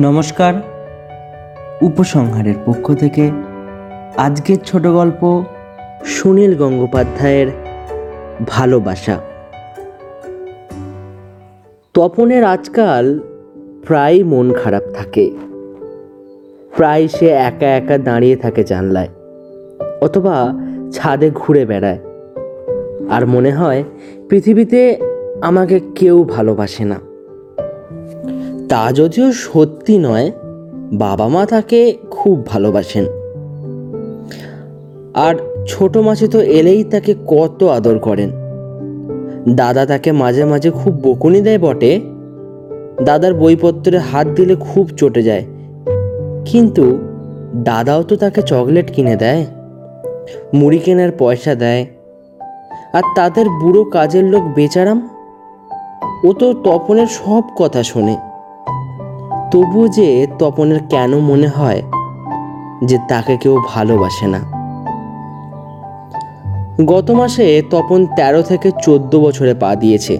নমস্কার। উপসংহারের পক্ষ থেকে আজকের ছোট গল্প সুনীল গঙ্গোপাধ্যায়ের ভালোবাসা। তপনের আজকাল প্রায় মন খারাপ থাকে। প্রায় সে একা একা দাঁড়িয়ে থাকে জানলায়, অথবা ছাদে ঘুরে বেড়ায়। আর মনে হয় পৃথিবীতে আমাকে কেউ ভালোবাসে না। তা যদিও সত্যি নয় বাবা মা তাকে খুব ভালোবাসেন। আর ছোট মাছে তো এলেই তাকে কত আদর করেন। দাদা তাকে মাঝে মাঝে খুব বকুনি দেয় বটে। দাদার বইপত্রে হাত দিলে খুব চটে যায়। কিন্তু দাদাও তো তাকে চকলেট কিনে দেয়, মুড়ি কেনার পয়সা দেয়। আর তাদের বুড়ো কাজের লোক বেচারাম? ও তো তপনের সব কথা শোনে। তবুও যে তপনের কেন মনে হয় যে তাকে কেউ ভালোবাসে না। গত মাসে তপন তেরো থেকে চোদ্দ বছরে পা দিয়েছে।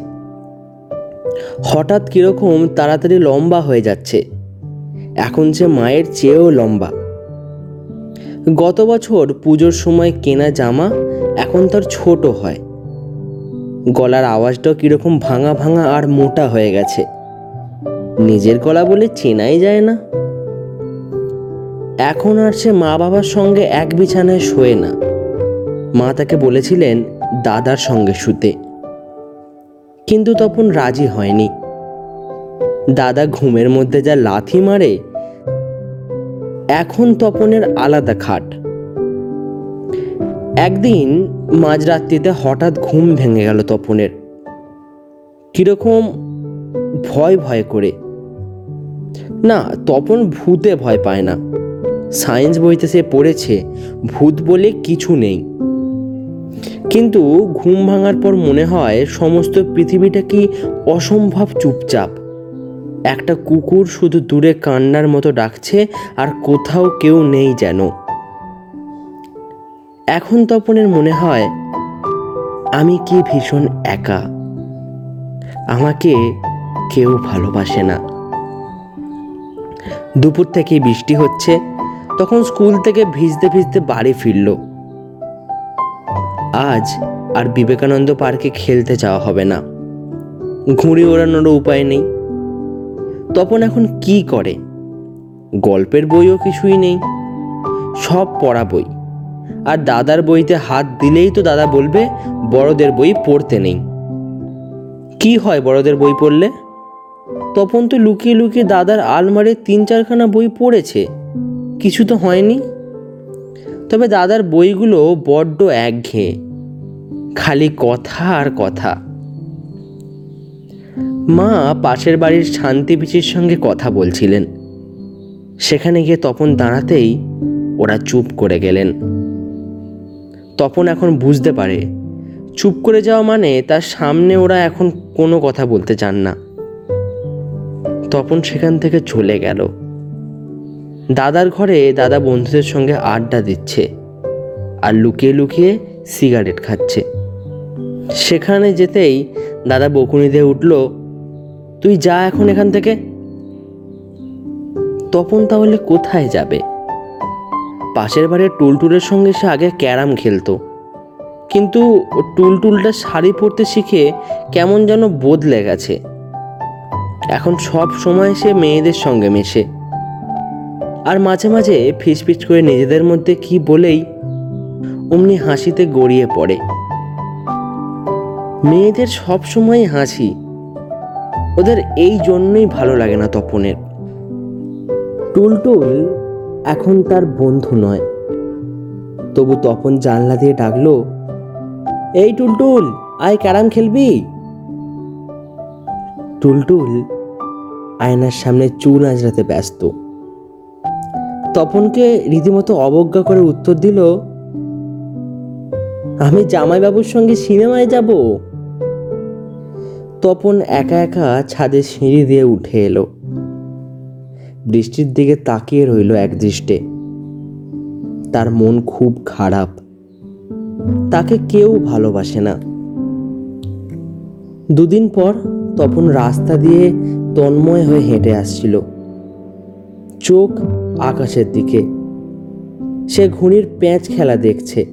হঠাৎ কীরকম তাড়াতাড়ি লম্বা হয়ে যাচ্ছে। এখন সে মায়ের চেয়েও লম্বা। গত বছর পুজোর সময় কেনা জামা এখন তার ছোট হয়। গলার আওয়াজটাও কীরকম ভাঙা ভাঙা আর মোটা হয়ে গেছে। নিজের গলা বলে চেনাই যায় না। এখন আর সে মা বাবার সঙ্গে এক বিছানায় শোয়ে না। মা তাকে বলেছিলেন, দাদার সঙ্গে শুতে। কিন্তু তখন রাজি হয়নি। দাদা ঘুমের মধ্যে যা লাথি মারে, এখন তপনের আলাদা খাট। একদিন মাঝরাত্রিতে হঠাৎ ঘুম ভেঙে গেল তপনের। কীরকম ভয় ভয় করে। না, তপন ভূতে ভয় পায় না। সায়েন্স বইতে সে পড়েছে, ভূত বলে কিছু নেই। কিন্তু ঘুম ভাঙার পর মনে হয় সমস্ত পৃথিবীটা কি অসম্ভব চুপচাপ। একটা কুকুর শুধু দূরে কান্নার মতো ডাকছে আর কোথাও কেউ নেই যেন। এখন তপনের মনে হয়, আমি কি ভীষণ একা? আমাকে কেউ ভালোবাসে না। দুপুর থেকে বৃষ্টি হচ্ছে, তখন স্কুল থেকে ভিজতে ভিজতে বাড়ি ফিরল। আজ আর বিবেকানন্দ পার্কে খেলতে যাওয়া হবে না। ঘুড়ি ওড়ানোরও উপায় নেই। তপন এখন কি করে? গল্পের বইও কিছুই নেই। সব পড়া বই। আর দাদার বইতে হাত দিলেই তো দাদা বলবে, বড়দের বই পড়তে নেই। কি হয় বড়দের বই পড়লে? তপন তো লুকিয়ে লুকিয়ে দাদার আলমারির তিন চারখানা বই পড়েছে। কিছু তো হয়নি। তবে দাদার বইগুলো বড্ড একঘেয়ে। খালি কথা আর কথা। মা পাশের বাড়ির শান্তি পিচির সঙ্গে কথা বলছিলেন। সেখানে গিয়ে তপন দাঁড়াতেই ওরা চুপ করে গেলেন। তপন এখন বুঝতে পারে। চুপ করে যাওয়া মানে তার সামনে ওরা এখন কোনো কথা বলতে চান না। তপন সেখান থেকে চলে গেল। দাদার ঘরে দাদা বন্ধুদের সঙ্গে আড্ডা দিচ্ছে আর লুকিয়ে লুকিয়ে সিগারেট খাচ্ছে। সেখানে যেতেই দাদা বকুনি দিয়ে উঠল, তুই যা এখন এখান থেকে। তপন তাহলে কোথায় যাবে? পাশের বাড়ির টুলটুলের সঙ্গে সে আগে ক্যারাম খেলতো, কিন্তু টুলটুলটা শাড়ি পরতে শিখে কেমন যেন বদলে গেছে। এখন সব সময় সে মেয়েদের সঙ্গে মেশে। আর মাঝে মাঝে ফিসফিস করে নিজেদের মধ্যে কি বলেই অমনি হাসিতে গড়িয়ে পড়ে। মেয়েদের সব সময় হাসি। ওদের এই জন্যই ভালো লাগে না তপনের। টুলটুল এখন তার বন্ধু নয়। তবু তপন জানলা দিয়ে ডাকলো, এই টুলটুল, আয় ক্যারাম খেলবি? টুলটুল আয়নার সামনে চুল আঁচড়াতে ব্যস্ত। তপনকে রীতিমতো অবজ্ঞা করে উত্তর দিল, আমি জামাইবাবুর সঙ্গে সিনেমায় যাব? তপন একা একা ছাদে সিঁড়ি দিয়ে উঠে এলো। বৃষ্টির দিকে তাকিয়ে রইল একদৃষ্টে তার মন খুব খারাপ। তাকে কেউ ভালোবাসে না। দুদিন পর তপন রাস্তা দিয়ে তন্ময় হয়ে হেঁটে আসছিল। চোখ আকাশের দিকে। সে ঘুড়ির প্যাঁচ খেলা দেখছে।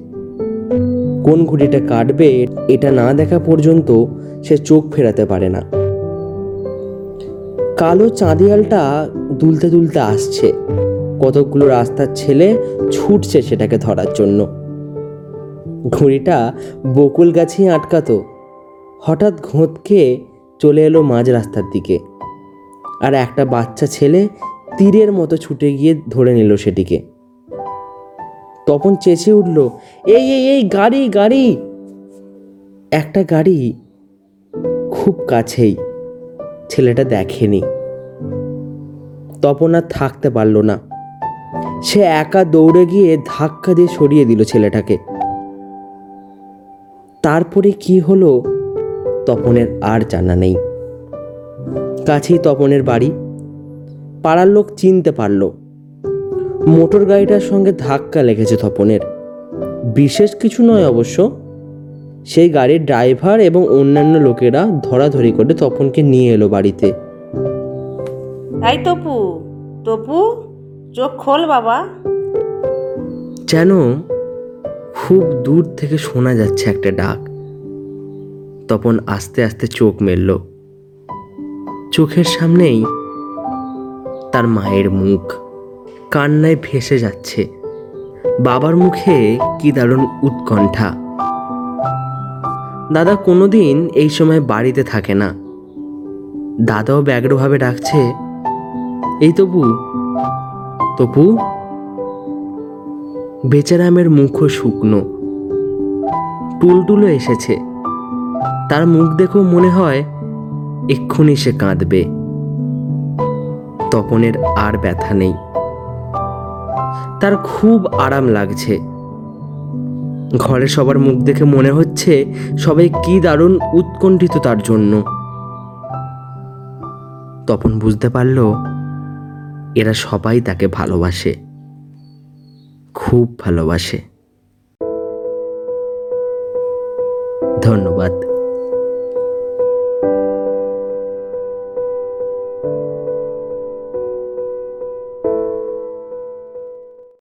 কোন ঘুড়িটা কাটবে এটা না দেখা পর্যন্ত সে চোখ ফেরাতে পারে না। কালো চাঁদিয়ালটা দুলতে দুলতে আসছে। কতকগুলো রাস্তার ছেলে ছুটছে সেটাকে ধরার জন্য। ঘুড়িটা বকুল গাছেই আটকাতো। হঠাৎ ঘোঁতকে চলে এলো মাঝ রাস্তার দিকে। আর একটা বাচ্চা ছেলে তীরের মতো ছুটে গিয়ে ধরে নিল সেটিকে। তখন চেঁচিয়ে উঠল, এই এই এই, গাড়ি গাড়ি! একটা গাড়ি খুব কাছেই, ছেলেটা দেখেনি। তপন আর থাকতে পারল না। সে একা দৌড়ে গিয়ে ধাক্কা দিয়ে সরিয়ে দিল ছেলেটাকে। তারপরে কি হলো তপনের আর জানা নেই। কাছেই তপনের বাড়ি। পাড়ার লোক চিনতে পারল। মোটর গাড়িটার সঙ্গে ধাক্কা লেগেছে তপনের। বিশেষ কিছু নয় অবশ্য। সেই গাড়ির ড্রাইভার এবং অন্যান্য লোকেরা ধরাধরি করে তপনকে নিয়ে এলো বাড়িতে। তাই তপু তপু চোখ খোল বাবা। যেন খুব দূর থেকে শোনা যাচ্ছে একটা ডাক। তপন আস্তে আস্তে চোখ মেলল। চোখের সামনেই তার মায়ের মুখ। কান্নায় ভেসে যাচ্ছে। বাবার মুখে কি দারুণ উৎকণ্ঠা। দাদা কোনোদিন এই সময় বাড়িতে থাকে না। দাদাও ব্যগ্রভাবে ডাকছে, এই তপু তপু? বেচারামের মুখও শুকনো। টুলটুলো এসেছে। তার মুখ দেখেও মনে হয় এক্ষুনি সে কাঁদবে। তপনের আর ব্যথা নেই। তার খুব আরাম লাগছে। ঘরে সবার মুখ দেখে মনে হচ্ছে সবাই কি দারুণ উৎকণ্ঠিত তার জন্য। তপন বুঝতে পারল, এরা সবাই তাকে ভালোবাসে। খুব ভালোবাসে। ধন্যবাদ।